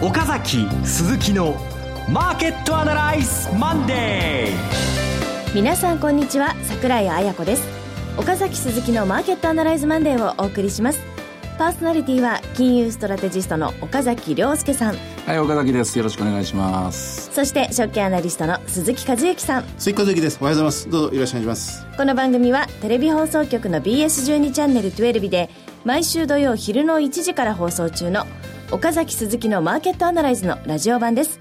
岡崎鈴木のマーケットアナライズマンデー。皆さんこんにちは桜井彩子です。岡崎鈴木のマーケットアナライズマンデーをお送りします。パーソナリティは金融ストラテジストの岡崎良介さん。はい岡崎です。よろしくお願いします。そして証券アナリストの鈴木一之さん。鈴木一之です。おはようございます。どうぞよろしくお願いします。この番組はテレビ放送局の BS12 チャンネル12で毎週土曜昼の1時から放送中の岡崎鈴木のマーケットアナライズのラジオ版です。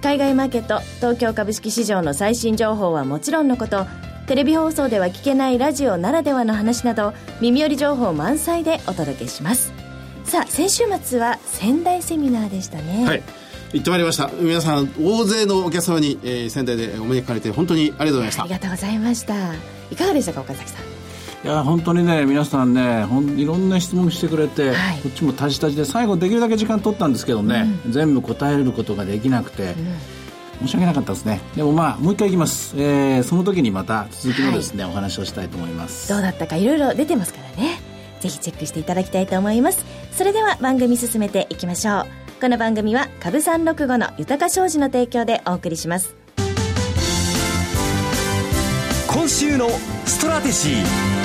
海外マーケット東京株式市場の最新情報はもちろんのことテレビ放送では聞けないラジオならではの話など耳寄り情報満載でお届けします。さあ先週末は仙台セミナーでしたね。はい。行ってまいりました。皆さん大勢のお客様に、えー、仙台でお招きかれて本当にありがとうございました。ありがとうございました。いかがでしたか岡崎さん？いや本当にね皆さんねほんいろんな質問してくれて、はい、こっちもタジタジで最後できるだけ時間取ったんですけどね、うん、全部答えることができなくて、うん、申し訳なかったですね。でもまあもう一回いきます、えー、その時にまた続きのですね、はい、お話をしたいと思います。どうだったかいろいろ出てますからね。ぜひチェックしていただきたいと思います。それでは番組進めていきましょう。この番組は株三六五の豊か商事の提供でお送りします。今週のストラテジー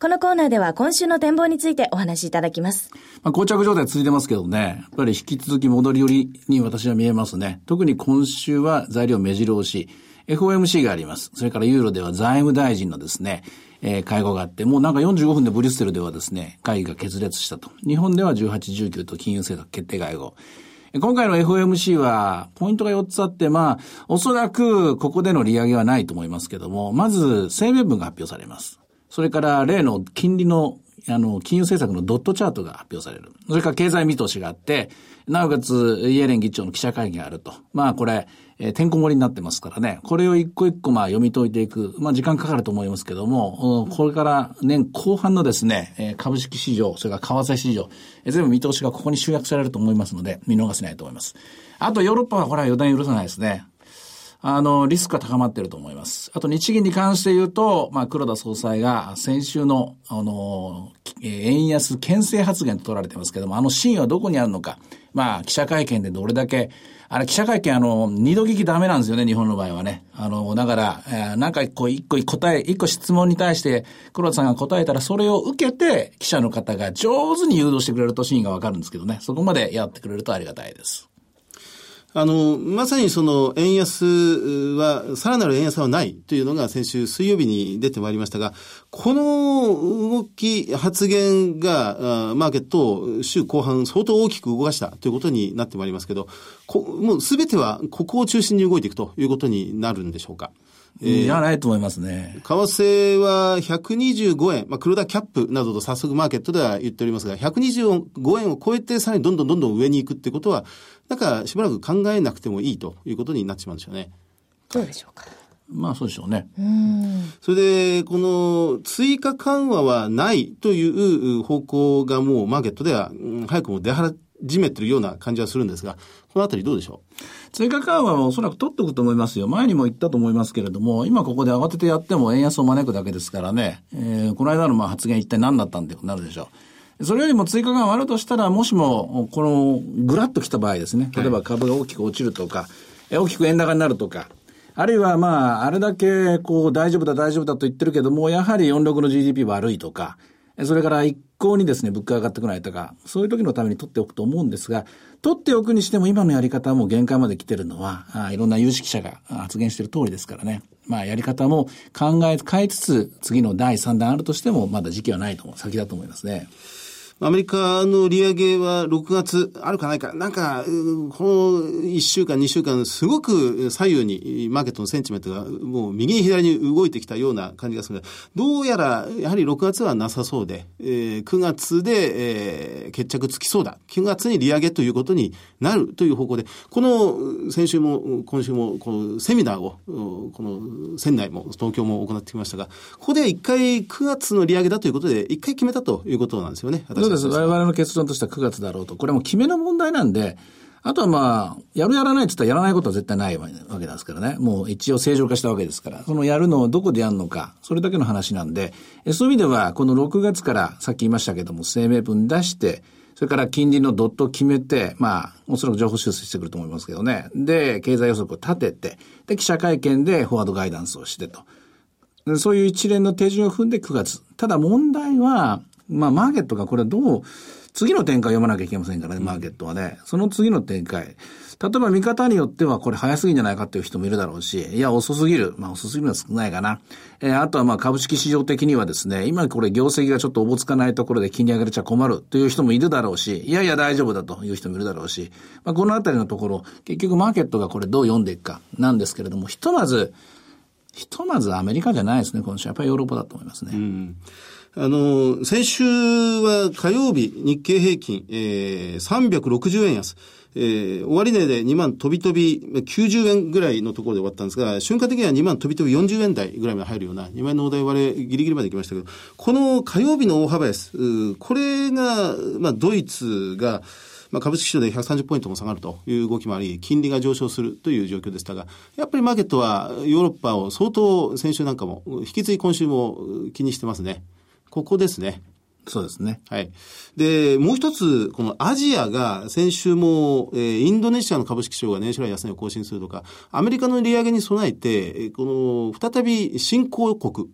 このコーナーでは今週の展望についてお話しいただきます。まあ、膠着状態続いてますけどね、やっぱり引き続き戻り寄りに私は見えますね。特に今週は材料目白押し、FOMC があります。それからユーロでは財務大臣のですね、えー、会合があって、もうなんか45分でブリュッセルではですね、会議が決裂したと。日本では18、19と金融政策決定会合。今回の FOMC は、ポイントが4つあって、まあ、おそらくここでの利上げはないと思いますけども、まず、声明文が発表されます。それから例の金利のあの、金融政策のドットチャートが発表される。それから経済見通しがあって、なおかつ、イエレン議長の記者会見があると。まあこれ、えー、てんこ盛りになってますからね。これを一個一個まあ読み解いていく。まあ時間かかると思いますけども、これから年後半のですね、えー、株式市場、それから為替市場、えー、全部見通しがここに集約されると思いますので、見逃せないと思います。あとヨーロッパはこれは予断許さないですね。あの、リスクが高まっていると思います。あと、日銀に関して言うと、まあ、黒田総裁が先週の、あの、円安牽制発言と取られてますけども、あの真意はどこにあるのか。まあ、記者会見でどれだけ、あれ、記者会見、あの、二度聞きダメなんですよね、日本の場合はね。あの、だから、えー、なんか一個、一個答え、一個質問に対して、黒田さんが答えたら、それを受けて、記者の方が上手に誘導してくれると真意がわかるんですけどね。そこまでやってくれるとありがたいです。あの、まさにその円安は、さらなる円安はないというのが先週水曜日に出てまいりましたが、この動き、発言が、マーケットを週後半相当大きく動かしたということになってまいりますけど、もうすべてはここを中心に動いていくということになるんでしょうか？えー、じゃないと思いますね。為替は125円、まあ、黒田キャップなどと早速マーケットでは言っておりますが、125円を超えてさらにどんどんどんどん上に行くってことは、なんかしばらく考えなくてもいいということになってしまうんでしょうね。どうでしょうか？まあそうでしょうね。それで、この追加緩和はないという方向がもうマーケットでは早くも出始めてるような感じはするんですが、このあたりどうでしょう？追加緩和はおそらく取っておくと思いますよ。前にも言ったと思いますけれども、今ここで慌ててやっても円安を招くだけですからね、えー、この間のまあ発言一体何だったんってなるでしょう。それよりも追加緩和あるとしたら、もしも、この、ぐらっと来た場合ですね、例えば株が大きく落ちるとか、はい、大きく円高になるとか、あるいはまあ、あれだけ、こう、大丈夫だ、大丈夫だと言ってるけども、やはり46の GDP 悪いとか、それから一向にですね、物価上がってこないとか、そういう時のために取っておくと思うんですが、取っておくにしても今のやり方はもう限界まで来てるのは、あいろんな有識者が発言している通りですからね。まあやり方も考え、変えつつ、次の第3弾あるとしても、まだ時期はないと思う、先だと思いますね。アメリカの利上げは6月あるかないか、なんか、この1週間、2週間、すごく左右にマーケットのセンチメントがもう右に左に動いてきたような感じがするどうやら、やはり6月はなさそうで、えー、9月で、決着つきそうだ。9月に利上げということになるという方向で、この先週も今週もこのセミナーを、この仙台も東京も行ってきましたが、ここで一回9月の利上げだということで、一回決めたということなんですよね。そうです。我々の結論としては9月だろうと。これも決めの問題なんで、あとはまあ、やるやらないって言ったらやらないことは絶対ないわけなんですからね。もう一応正常化したわけですから。そのやるのをどこでやるのか、それだけの話なんで、そういう意味では、この6月からさっき言いましたけども、声明文出して、それから金利のドットを決めて、まあ、おそらく情報修正してくると思いますけどね。で、経済予測を立てて、で、記者会見でフォワードガイダンスをしてと。そういう一連の手順を踏んで9月。ただ問題は、まあ、マーケットがこれどう、次の展開を読まなきゃいけませんからね、マーケットはね。その次の展開。例えば見方によってはこれ早すぎんじゃないかっていう人もいるだろうし、いや、遅すぎる。まあ遅すぎるのは少ないかな。えー、あとはまあ株式市場的にはですね、今これ業績がちょっとおぼつかないところで金利上げれちゃ困るという人もいるだろうし、いやいや大丈夫だという人もいるだろうし、まあこのあたりのところ、結局マーケットがこれどう読んでいくかなんですけれども、ひとまず、ひとまずアメリカじゃないですね、今週。やっぱりヨーロッパだと思いますね。うんあの、先週は火曜日、日経平均、えー、360円安。えー、終値で2万飛び飛び90円ぐらいのところで終わったんですが、瞬間的には2万飛び飛び40円台ぐらいまで入るような、2万円の大割れギリギリまで来ましたけど、この火曜日の大幅安、これが、まあ、ドイツが、まあ、株式市場で130ポイントも下がるという動きもあり、金利が上昇するという状況でしたが、やっぱりマーケットはヨーロッパを相当先週なんかも、引き継ぎ今週も気にしてますね。ここですね。そうですね。はい。で、もう一つ、このアジアが先週も、えー、インドネシアの株式市場が年初来安値を更新するとか、アメリカの利上げに備えて、この、再び新興国、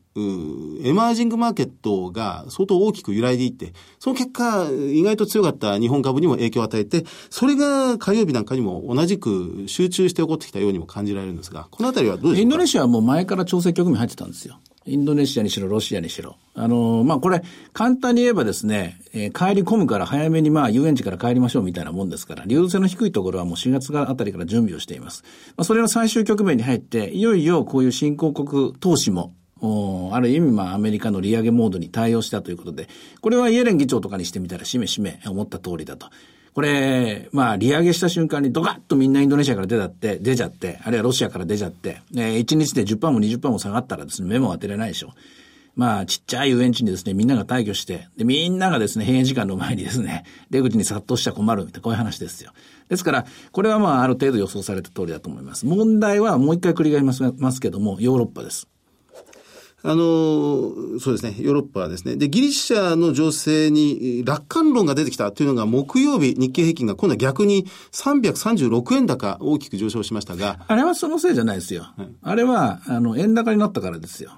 エマージングマーケットが相当大きく揺らいでいって、その結果、意外と強かった日本株にも影響を与えて、それが火曜日なんかにも同じく集中して起こってきたようにも感じられるんですが、このあたりはどうですか？インドネシアはもう前から調整局面入ってたんですよ。インドネシアにしろ、ロシアにしろ。あの、まあ、これ、簡単に言えばですね、えー、帰り込むから早めにまあ、遊園地から帰りましょうみたいなもんですから、流動性の低いところはもう4月あたりから準備をしています。まあ、それの最終局面に入って、いよいよこういう新興国投資も、おある意味、まあ、アメリカの利上げモードに対応したということで、これはイエレン議長とかにしてみたら、しめしめ思った通りだと。これ、まあ、利上げした瞬間にドカッとみんなインドネシアから出たって、出ちゃって、あるいはロシアから出ちゃって、えー、1日で10%も20%も下がったらですね、目も当てれないでしょ。まあ、ちっちゃい遊園地にですね、みんなが退去して、で、みんながですね、閉園時間の前にですね、出口に殺到しちゃ困るみたいな、こういう話ですよ。ですから、これはまあ、ある程度予想された通りだと思います。問題はもう一回繰り返しますけども、ヨーロッパです。あの、そうですね、ヨーロッパはですね。で、ギリシャの情勢に楽観論が出てきたというのが木曜日、日経平均が今度は逆に336円高大きく上昇しましたが。あれはそのせいじゃないですよ。はい、あれは、あの、円高になったからですよ。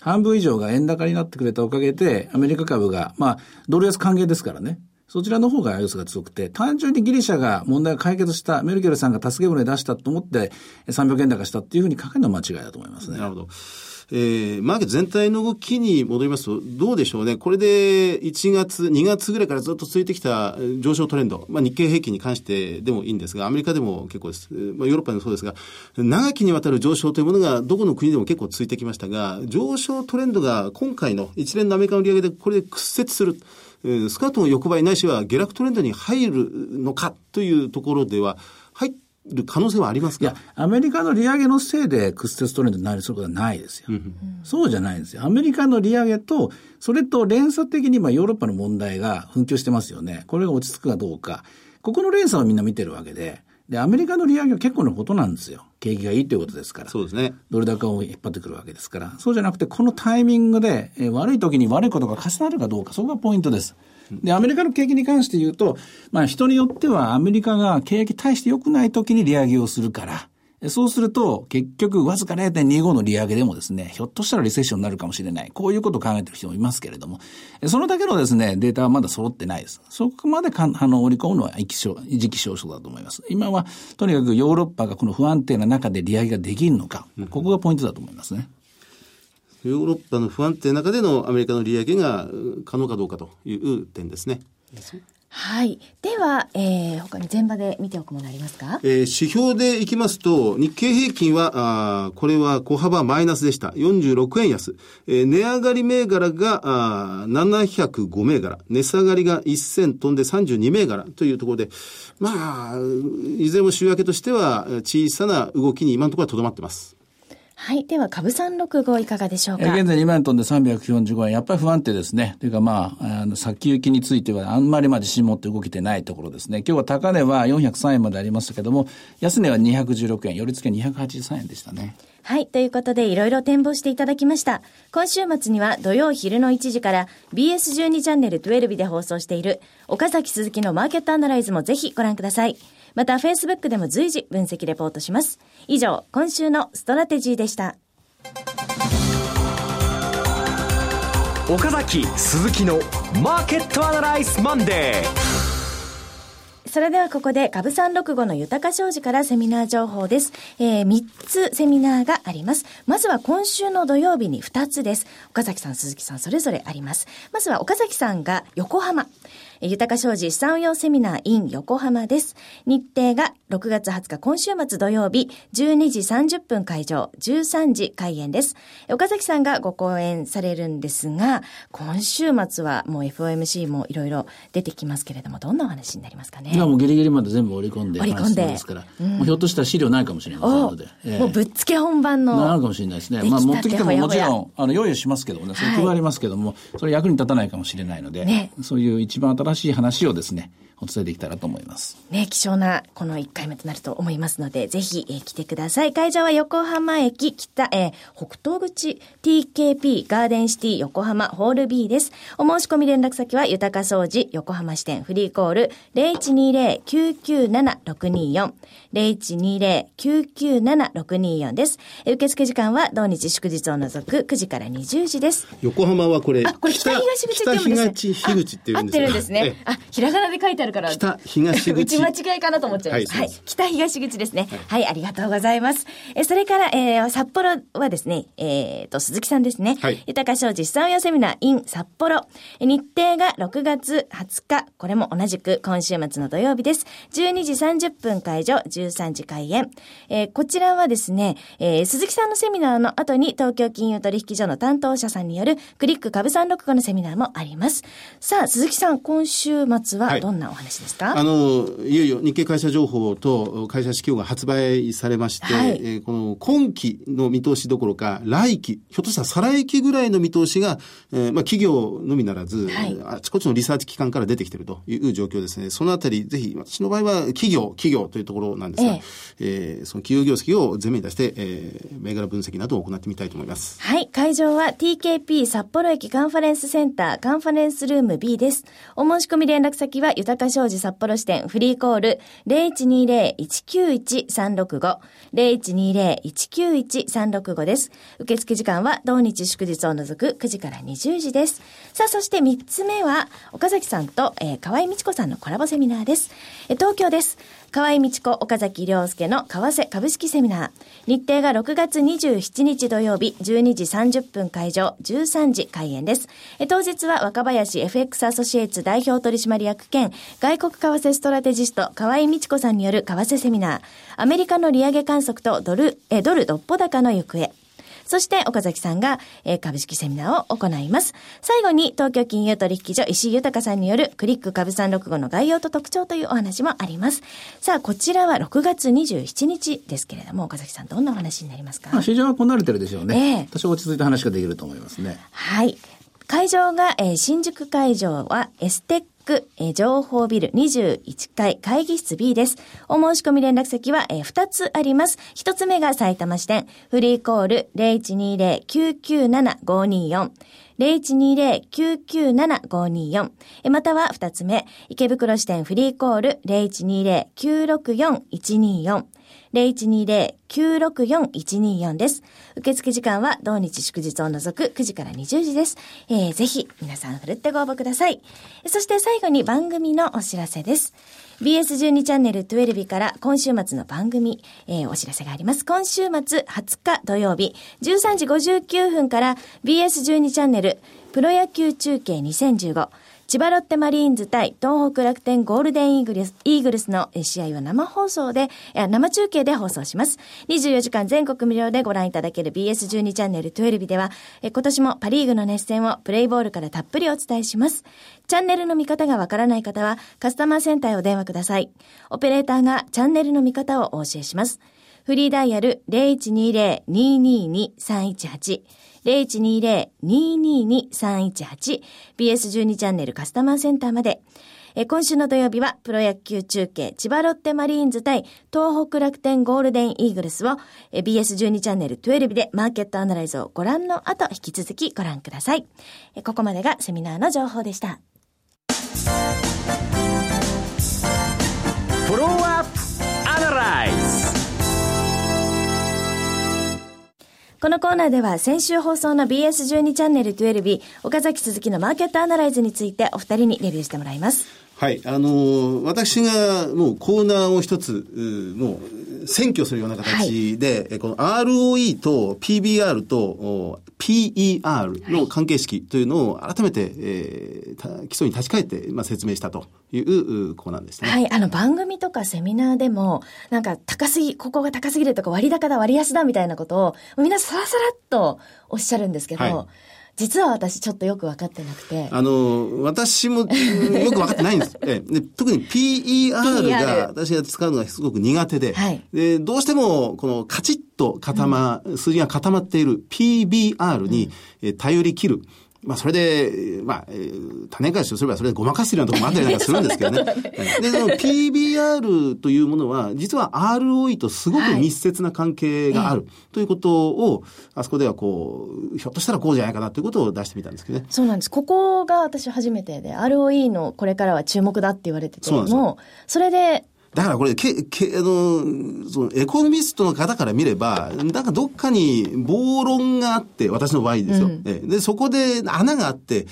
半分以上が円高になってくれたおかげで、アメリカ株が、まあ、ドル安歓迎ですからね。そちらの方が要素が強くて、単純にギリシャが問題を解決した、メルケルさんが助け舟出したと思って、300円高したっていうふうに書けるのは間違いだと思いますね。なるほど。えー、マーケット全体の動きに戻りますと、どうでしょうね。これで1月、2月ぐらいからずっと続いてきた上昇トレンド、まあ、日経平均に関してでもいいんですが、アメリカでも結構です。まあ、ヨーロッパでもそうですが、長きにわたる上昇というものがどこの国でも結構続いてきましたが、上昇トレンドが今回の一連のアメリカの利上げでこれで屈折する。スカートの横ばいないしは下落トレンドに入るのかというところでは、る可能性はありますか？いや、アメリカの利上げのせいで屈折トレンドになりそうことはないですよ。そうじゃないんですよ。アメリカの利上げと、それと連鎖的に今ヨーロッパの問題が紛糾してますよね。これが落ち着くかどうか。ここの連鎖をみんな見てるわけで、で、アメリカの利上げは結構なことなんですよ。景気がいいということですから。そうですね。ドル高を引っ張ってくるわけですから。そうじゃなくて、このタイミングで、えー、悪い時に悪いことが重なるかどうか、そこがポイントです。で、アメリカの景気に関して言うと、まあ人によってはアメリカが景気対して良くない時に利上げをするから、そうすると、結局、わずか0.25の利上げでもですね、ひょっとしたらリセッションになるかもしれない。こういうことを考えてる人もいますけれども、そのだけのですね、データはまだ揃ってないです。そこまでかあの、織り込むのは時期尚早だと思います。今は、とにかくヨーロッパがこの不安定な中で利上げができるのか、ここがポイントだと思いますね。ヨーロッパの不安定な中でのアメリカの利上げが可能かどうかという点ですね。はい。では、えー、他に前場で見ておくものありますか？えー、指標でいきますと、日経平均は、あこれは小幅マイナスでした。46円安。えー、値上がり銘柄が、あ705銘柄。値下がりが1000飛んで32銘柄というところで、まあ、いずれも週明けとしては小さな動きに今のところはとどまってます。はい。では、株三六五いかがでしょうか？現在2万トンで345円。やっぱり不安定ですね。というかまあ、あの、先行きについてはあんまりまあ自信持って動けてないところですね。今日は高値は403円までありましたけども、安値は216円、寄り付け283円でしたね。はい。ということで、いろいろ展望していただきました。今週末には土曜昼の1時から BS12 チャンネル12で放送している岡崎鈴木のマーケットアナライズもぜひご覧ください。また、Facebook でも随時分析レポートします。以上、今週のストラテジーでした。岡崎鈴木のマーケットアナライズマンデーそれではここで株三六五の豊商事からセミナー情報です。えー、3つセミナーがあります。まずは今週の土曜日に2つです。岡崎さん、鈴木さん、それぞれあります。まずは岡崎さんが横浜。え豊商事資産運用セミナー in 横浜です。日程が6月20日今週末土曜日12時30分会場、13時開演です。岡崎さんがご講演されるんですが、今週末はもう FOMC もいろいろ出てきますけれども、どんなお話になりますかね。今もうギリギリまで全部織り込んで織り込んで。ですから、うん、もうひょっとしたら資料ないかもしれませんので。えー、もうぶっつけ本番の。なるかもしれないですね。まあ持ってきてももちろん、あの、用意しますけどもね、それ配りますけども、はい、それ役に立たないかもしれないので、ね、そういう一番新しい話をですね、お伝えできたらと思います。ね、貴重なこの1回目となると思いますので、ぜひ、えー、来てください。会場は横浜駅北、えー、北東口 TKP ガーデンシティ横浜ホール B です。お申し込み連絡先は豊か商事横浜支店フリーコール0120-997-624 0120-997-624です。受付時間は同日祝日を除く9時から20時です。横浜はこれ、あ、これ北東口って言うんですね。北東口って言うんです合ってるんですね。あ、ひらがなで書いてあるから。北東口。打ち間違いかなと思っちゃいます。はい、はい、北東口ですね、はい。はい、ありがとうございます。え、それから、えー、札幌はですね、えー、と、鈴木さんですね。はい。豊か商事資産用セミナー in 札幌。日程が6月20日。これも同じく今週末の土曜日です。12時30分会場、13時開演。えー、こちらはですね、えー、鈴木さんのセミナーの後に東京金融取引所の担当者さんによるクリック株三六五のセミナーもあります。さあ、鈴木さん、今週末はどんなお話ですか、はい、あの、いよいよ日経会社情報と会社指標が発売されまして、はい、えー、この今期の見通しどころか、来期、ひょっとしたら再来期ぐらいの見通しが、えー、まあ企業のみならず、はい、あちこちのリサーチ機関から出てきているという状況ですね。そのあたり、ぜひ、私の場合は企業、企業というところなんですが、えええー、その企業業績を前面に出して、えー、銘柄分析などを行ってみたいと思います。はい。会場は TKP 札幌駅カンファレンスセンターカンファレンスルーム B です。お申し込み連絡先は豊か商事札幌支店フリーコール0120-191-365 0120-191-365です。受付時間は同日祝日を除く9時から20時です。さあ、そして3つ目は岡崎さんと、えー、河合美智子さんのコラボセミナーです。えー、東京です。河合道子、岡崎良介の為替株式セミナー。日程が6月27日土曜日、12時30分会場、13時開演です。え当日は若林 FX アソシエイツ代表取締役兼外国為替ストラテジスト河合道子さんによる為替セミナー。アメリカの利上げ観測とドル、えドルどっぽ高の行方。そして岡崎さんが、えー、株式セミナーを行います。最後に東京金融取引所石井豊さんによるクリック株365の概要と特徴というお話もあります。さあ、こちらは6月27日ですけれども、岡崎さんどんなお話になりますか、まあ、市場はこなれてるでしょうね。えー、多少落ち着いた話ができると思いますね。はい。会場が、えー、新宿会場はエステック、えー、情報ビル21階会議室 B です。お申し込み連絡先は、えー、2つあります。1つ目が埼玉支店、フリーコール0120-997-524。0120-997-524または二つ目、池袋支店フリーコール0120-964-124 0120-964-124です。受付時間は同日祝日を除く9時から20時です。えー、ぜひ皆さんふるってご応募ください。そして最後に番組のお知らせです。BS12 チャンネル12から今週末の番組、えー、お知らせがあります。今週末20日土曜日13時59分から BS12 チャンネルプロ野球中継2015千葉ロッテマリーンズ対東北楽天ゴールデンイーグルスイーグルスの試合は生放送で、生中継で放送します。24時間全国無料でご覧いただける BS12 チャンネル12では、今年もパリーグの熱戦をプレイボールからたっぷりお伝えします。チャンネルの見方がわからない方は、カスタマーセンターへお電話ください。オペレーターがチャンネルの見方をお教えします。フリーダイヤル0120-222-318 0120-222-318 BS12 チャンネルカスタマーセンターまで。え今週の土曜日はプロ野球中継千葉ロッテマリーンズ対東北楽天ゴールデンイーグルスを BS12 チャンネル12でマーケットアナライズをご覧の後引き続きご覧ください。えここまでがセミナーの情報でした。フォローアップアナライズこのコーナーでは先週放送の BS12 チャンネル12日、岡崎鈴木のマーケットアナライズについてお二人にレビューしてもらいます。はい。あのー、私がもうコーナーを一つ、もう占拠するような形で、はい、この ROE と PBR と PER の関係式というのを改めて、えー、基礎に立ち返って、まあ、説明したというコーナーでしたね。はい。あの番組とかセミナーでも、なんか高すぎ、ここが高すぎるとか割高だ割安だみたいなことを、みんなさらさらっとおっしゃるんですけど、はい実は私ちょっとよく分かってなくて。あの、私もよく分かってないんです。で特に PER が私が使うのがすごく苦手で、はい、でどうしてもこのカチッと固ま、うん、数字が固まっている PBR に頼り切る。まあ、それで、まあ、えー、種返しをすればそれでごまかしてるようなところもあったりなんか するんですけどね。で、その PBR というものは、実は ROE とすごく密接な関係がある、ということを、あそこではこう、ひょっとしたらこうじゃないかなということを出してみたんですけどね。そうなんです。ここが私初めてで、ROE のこれからは注目だって言われてても、それでだからこれ、け、け、あの、そのエコノミストの方から見れば、なんかどっかに暴論があって、私の場合ですよ。うん、で、そこで穴があって、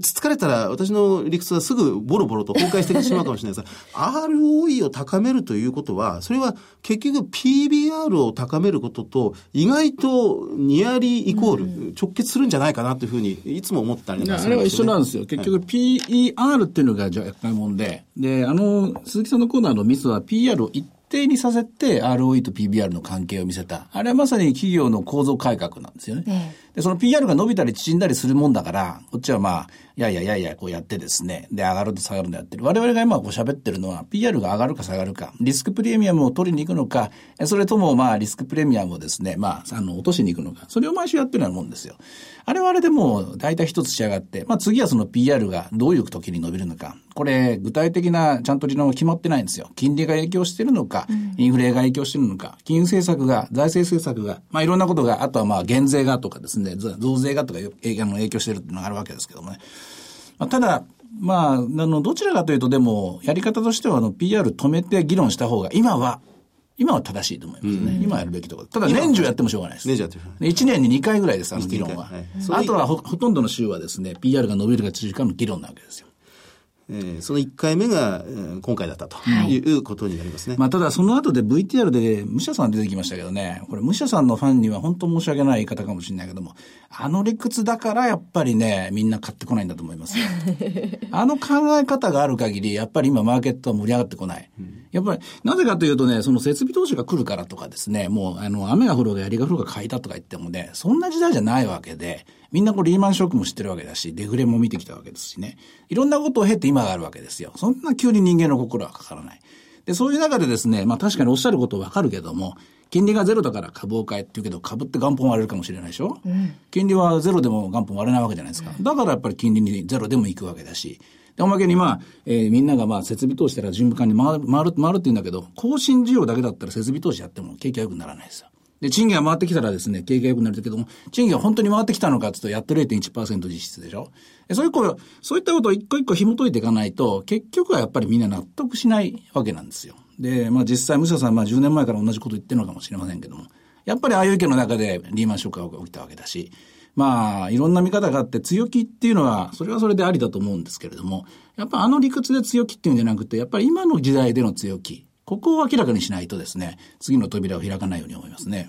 つつかれたら私の理屈はすぐボロボロと崩壊してしまうかもしれないです。ROE を高めるということは、それは結局 PBR を高めることと、意外とニアリーイコール、直結するんじゃないかなというふうに、いつも思ったりなんですよ、ね、あれは一緒なんですよ。結局 PER っていうのが若干もんで、で、あの、鈴木さんのコーナーのミスは PR を一定にさせて ROE と PBR の関係を見せた。あれはまさに企業の構造改革なんですよね。ええ、で、その PR が伸びたり縮んだりするもんだから、こっちはまあ、いやいやいやいや、こうやってですね、で、上がると下がるのやってる。我々が今こう喋ってるのは、PR が上がるか下がるか、リスクプレミアムを取りに行くのか、それともまあ、リスクプレミアムをですね、まあ、あの、落としに行くのか、それを毎週やってるようなもんですよ。あれはあれでもう、大体一つ仕上がって、まあ次はその PR がどういう時に伸びるのか。これ、具体的なちゃんと理論が決まってないんですよ。金利が影響してるのか、インフレが影響してるのか、金融政策が、財政政策が、まあいろんなことが、あとはまあ減税がとかですね、増税がとか影響してるっていうのがあるわけですけどもね。まあ、ただ、まあ、あの、どちらかというと、でも、やり方としては、あの、PR 止めて議論した方が、今は、今は正しいと思いますね。うん、今やるべきところ。ただ年中やってもしょうがないです。年中やってる。1年に2回ぐらいです、あの議論は。はい、あとはほとんどの州はですね、PR が伸びるか縮るかの議論なわけですよ。えー、その1回目が、えー、今回だったということになりますね。まあ、ただその後で VTR で武者さん出てきましたけどね、これ武者さんのファンには本当申し訳ない言い方かもしれないけども、あの理屈だからやっぱりね、みんな買ってこないんだと思いますよ。あの考え方がある限り、やっぱり今マーケットは盛り上がってこない。うん、やっぱり、なぜかというとね、その設備投資が来るからとかですね、もうあの、雨が降ろうが槍が降ろうが買いたとか言ってもね、そんな時代じゃないわけで、みんなこうリーマンショックも知ってるわけだし、デフレも見てきたわけですしね。いろんなことを経て今があるわけですよ。そんな急に人間の心はかからない。で、そういう中でですね、まあ確かにおっしゃることわかるけども、金利がゼロだから株を買えって言うけど、株って元本割れるかもしれないでしょ、うん、金利はゼロでも元本割れないわけじゃないですか。だからやっぱり金利にゼロでも行くわけだし。で、おまけにまあ、えー、みんながまあ設備投資したら順番に回る、回る、回るって言うんだけど、更新需要だけだったら設備投資やっても景気は良くならないですよ。で、賃金が回ってきたらですね、景気が良くなるけども、賃金が本当に回ってきたのかって言うと、やっと0.1%実質でしょ？そういうこそういったことを一個一個紐解いていかないと、結局はやっぱりみんな納得しないわけなんですよ。で、まあ実際、武者さん、まあ10年前から同じこと言ってるのかもしれませんけども、やっぱりああいう意見の中でリーマンショックが起きたわけだし、まあ、いろんな見方があって強気っていうのは、それはそれでありだと思うんですけれども、やっぱあの理屈で強気っていうんじゃなくて、やっぱり今の時代での強気、ここを明らかにしないとですね、次の扉を開かないように思いますね。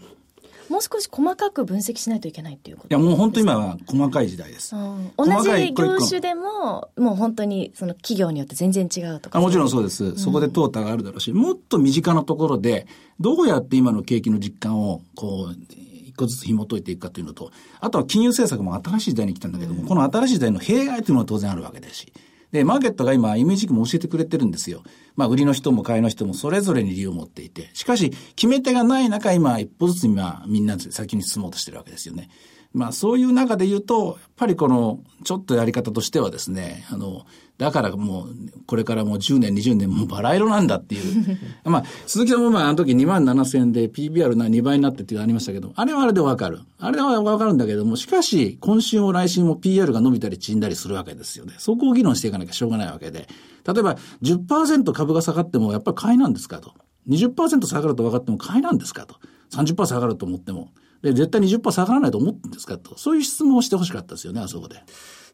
もう少し細かく分析しないといけないっていうこといや、もう本当今は細かい時代です。同じ業種でも、もう本当にその企業によって全然違うとか。あもちろんそうです。そこで淘汰があるだろうし、もっと身近なところで、どうやって今の景気の実感を、こう、一個ずつ紐解いていくかというのと、あとは金融政策も新しい時代に来たんだけども、うん、この新しい時代の弊害というのは当然あるわけですし。で、マーケットが今、イメージも教えてくれてるんですよ。まあ、売りの人も買いの人もそれぞれに理由を持っていて。しかし、決め手がない中、今、一歩ずつ今、みんな先に進もうとしてるわけですよね。まあそういう中で言うと、やっぱりこの、ちょっとやり方としてはですね、あの、だからもう、これからもう10年、20年、もうバラ色なんだっていう。まあ、鈴木さんもまあ、あの時2万7000円で PBR な2倍になってっていうのありましたけど、あれはあれでわかる。あれはわかるんだけども、しかし、今週も来週も PR が伸びたり縮んだりするわけですよね。そこを議論していかなきゃしょうがないわけで。例えば、10%株が下がっても、やっぱり買いなんですかと。20%下がると分かっても買いなんですかと。30%下がると思っても。で、絶対20%下がらないと思ってんですかと。そういう質問をしてほしかったですよね、あそこで。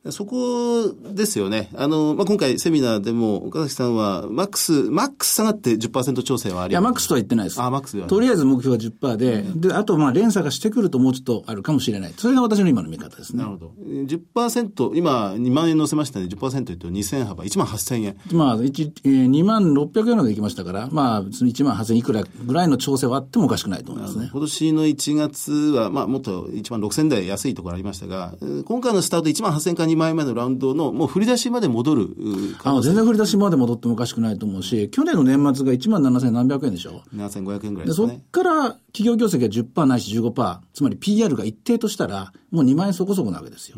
そこですよね。あの、まあ、今回セミナーでも岡崎さんは、マックス、マックス下がって10%調整はありいや、マックスとは言ってないです。あマックスとりあえず目標は10%で、で、あとまあ連鎖がしてくるともうちょっとあるかもしれない。それが私の今の見方ですね。なるほど。10%、今2万円乗せましたね。10%言うと2000幅、1万8000円。まあ、1、えー、2万600円までいきましたから、まあ、その1万8000いくらぐらいの調整はあってもおかしくないと思いますね。今年の1月は、まあ、もっと1万6000台安いところありましたが、今回のスタート1万8000から2万円目のラウンドの、もう振り出しまで戻るあの全然振り出しまで戻ってもおかしくないと思うし、去年の年末が1万7000何百円でしょ？7500円ぐらいでですかね。そっから企業業績が10%ないし15%、つまり PR が一定としたら、もう2万円そこそこなわけですよ。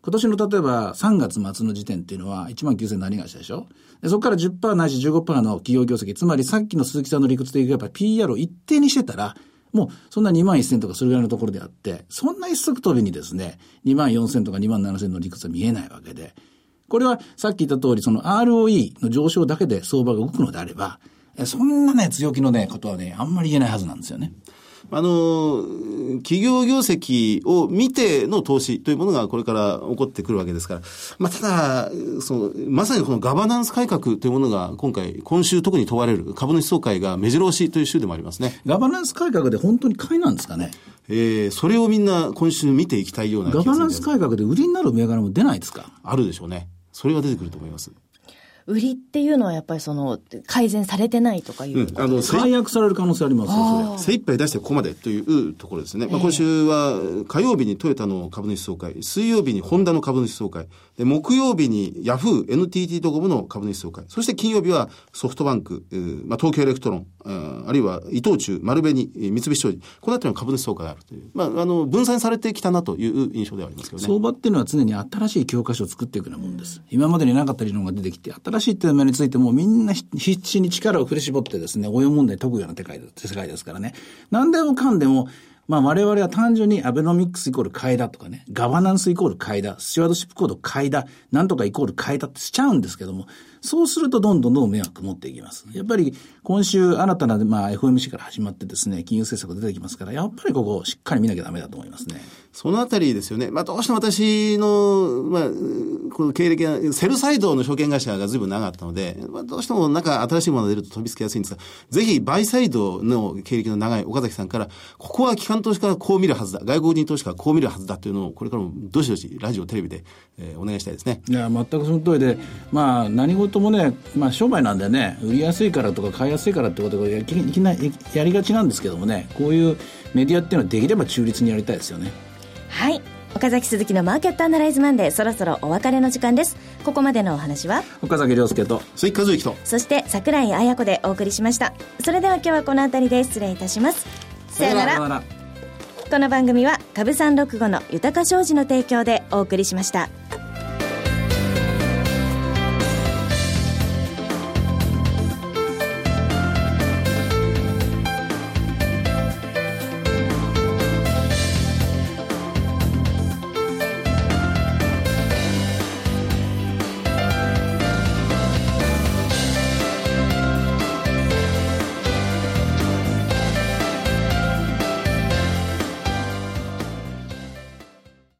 今年の例えば3月末の時点っていうのは1万9000何がしたでしょ？でそこから10%ないし15%の企業業績、つまりさっきの鈴木さんの理屈で言えば PR を一定にしてたら、もうそんな2万1000とかそれぐらいのところであって、そんな一足飛びにですね、2万4000とか2万7000の理屈は見えないわけで、これはさっき言った通り、その ROE の上昇だけで相場が動くのであれば、そんなね、強気のね、ことはね、あんまり言えないはずなんですよね。あの、企業業績を見ての投資というものがこれから起こってくるわけですから、まあ、ただ、その、まさにこのガバナンス改革というものが今回、今週特に問われる株主総会が目白押しという週でもありますね。ガバナンス改革で本当に買いなんですかね？えー、それをみんな今週見ていきたいようなガバナンス改革で売りになる銘柄も出ないですか？あるでしょうね。それは出てくると思います。売りっていうのはやっぱりその、改善されてないとかいう。ことあの、解約される可能性あります。精一杯出してここまでというところですね。まあ、今週は火曜日にトヨタの株主総会、水曜日にホンダの株主総会、で木曜日にヤフー、NTT ドコモの株主総会、そして金曜日はソフトバンク、えーまあ、東京エレクトロン、ああるいは伊藤忠、丸紅、三菱商事、このあたりの株主総会があるという、まあ、あの、分散されてきたなという印象ではありますけどね。相場っていうのは常に新しい教科書を作っていくようなもんです。今までになかった理論が出てきて、新しいテーマについてもみんな必死に力を振り絞ってですね、応用問題解くような世界ですからね。何でもかんでも、まあ我々は単純にアベノミックスイコール買いだとかね、ガバナンスイコール買いだ、スチュワードシップコード買いだ、なんとかイコール買いだってしちゃうんですけども、そうするとどんどんどん迷惑持っていきます。やっぱり今週新たな、まあ、FMC から始まってですね、金融政策出てきますから、やっぱりここしっかり見なきゃダメだと思いますね。そのあたりですよね。まあ、どうしても私の、まあ、この経歴が、セルサイドの証券会社が随分長かったので、まあ、どうしてもなんか新しいものが出ると飛びつきやすいんですが、ぜひ、バイサイドの経歴の長い岡崎さんから、ここは機関投資家がこう見るはずだ、外国人投資家がこう見るはずだというのを、これからもどしどしラジオ、テレビで、えーお願いしたいですね。いや、全くその通りで、まあ、何事もね、まあ、商売なんでね、売りやすいからとか買いやすいからってことがいきなりやりがちなんですけどもね、こういうメディアっていうのはできれば中立にやりたいですよね。はい。岡崎鈴木のマーケットアナライズマンデー。そろそろお別れの時間です。ここまでのお話は？岡崎亮介と、鈴木和之と、そして桜井彩子でお送りしました。それでは今日はこの辺りで失礼いたします。さよなら。さよなら。この番組は株三六五の豊か商事の提供でお送りしました